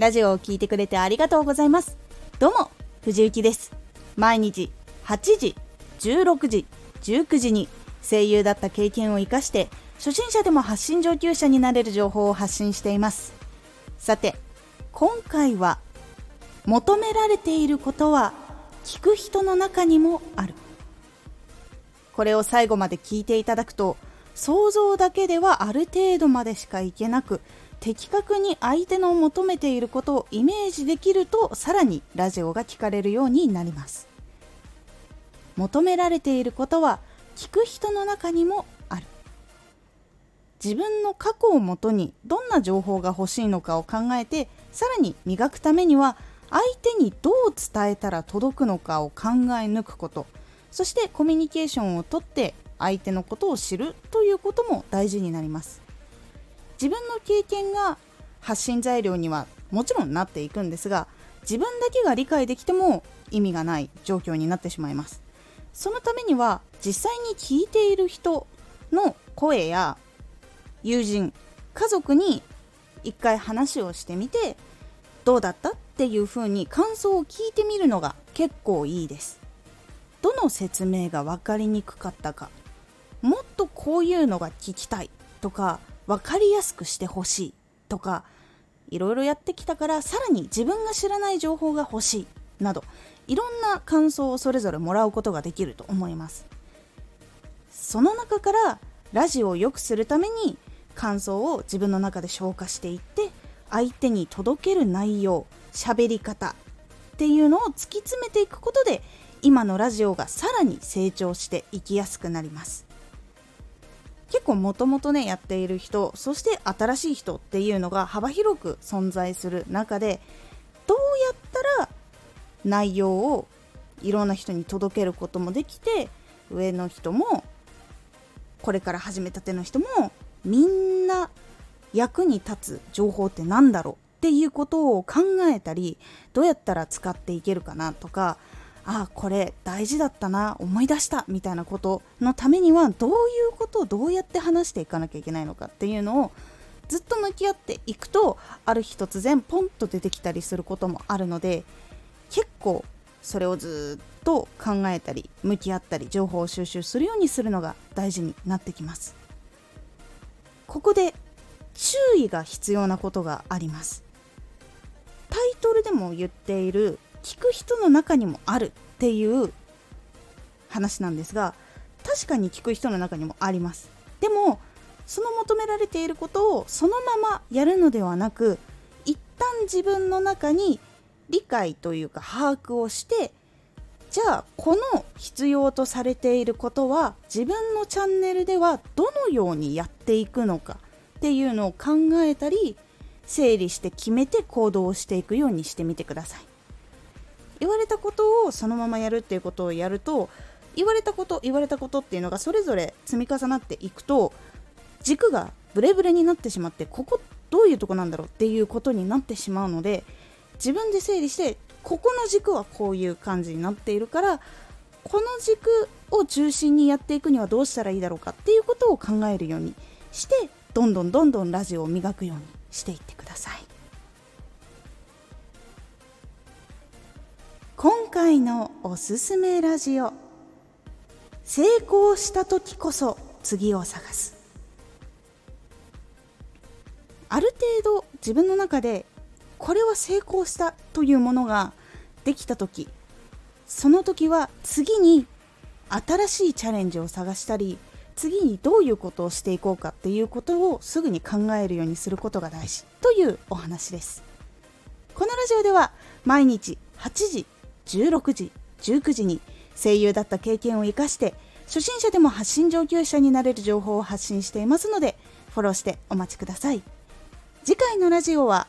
ラジオを聴いてくれてありがとうございます。どうも藤幸です。毎日8時16時19時に声優だった経験を生かして初心者でも発信上級者になれる情報を発信しています。さて今回は求められていることは聞く人の中にもある。これを最後まで聞いていただくと想像だけではある程度までしかいけなく的確に相手の求めていることをイメージできるとさらにラジオが聞かれるようになります。求められていることは聞く人の中にもある。自分の過去をもとにどんな情報が欲しいのかを考えてさらに磨くためには相手にどう伝えたら届くのかを考え抜くこと。そしてコミュニケーションをとって相手のことを知るということも大事になります。自分の経験が発信材料にはもちろんなっていくんですが自分だけが理解できても意味がない状況になってしまいます。そのためには実際に聞いている人の声や友人家族に一回話をしてみてどうだったっていう風に感想を聞いてみるのが結構いいです。どの説明が分かりにくかったかとこういうのが聞きたいとか分かりやすくしてほしいとかいろいろやってきたからさらに自分が知らない情報が欲しいなどいろんな感想をそれぞれもらうことができると思います。その中からラジオを良くするために感想を自分の中で消化していって相手に届ける内容喋り方っていうのを突き詰めていくことで今のラジオがさらに成長していきやすくなります。結構もともとねやっている人そして新しい人っていうのが幅広く存在する中でどうやったら内容をいろんな人に届けることもできて上の人もこれから始めたての人もみんな役に立つ情報って何だろうっていうことを考えたりどうやったら使っていけるかなとかあこれ大事だったな思い出したみたいなことのためにはどういうことをどうやって話していかなきゃいけないのかっていうのをずっと向き合っていくとある日突然ポンと出てきたりすることもあるので結構それをずっと考えたり向き合ったり情報を収集するようにするのが大事になってきます。ここで注意が必要なことがあります。タイトルでも言っている聞く人の中にもあるっていう話なんですが確かに聞く人の中にもあります。でもその求められていることをそのままやるのではなく一旦自分の中に理解というか把握をしてじゃあこの必要とされていることは自分のチャンネルではどのようにやっていくのかっていうのを考えたり整理して決めて行動をしていくようにしてみてください。言われたことをそのままやるっていうことをやると言われたこと言われたことっていうのがそれぞれ積み重なっていくと軸がブレブレになってしまってここどういうとこなんだろうっていうことになってしまうので自分で整理してここの軸はこういう感じになっているからこの軸を中心にやっていくにはどうしたらいいだろうかっていうことを考えるようにしてどんどんどんどんラジオを磨くようにしていってください。回のおすすめラジオ。成功した時こそ次を探す。ある程度自分の中でこれは成功したというものができた時その時は次に新しいチャレンジを探したり次にどういうことをしていこうかっていうことをすぐに考えるようにすることが大事というお話です。このラジオでは毎日8時16時19時に声優だった経験を生かして初心者でも発信上級者になれる情報を発信していますのでフォローしてお待ちください。次回のラジオは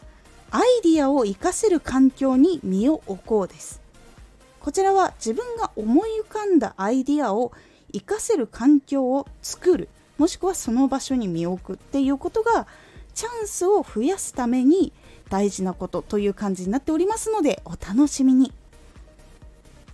アイディアを活かせる環境に身を置こうです。こちらは自分が思い浮かんだアイディアを活かせる環境を作るもしくはその場所に身を置くっていうことがチャンスを増やすために大事なことという感じになっておりますのでお楽しみに。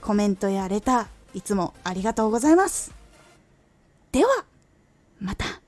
コメントやレターいつもありがとうございます。ではまた。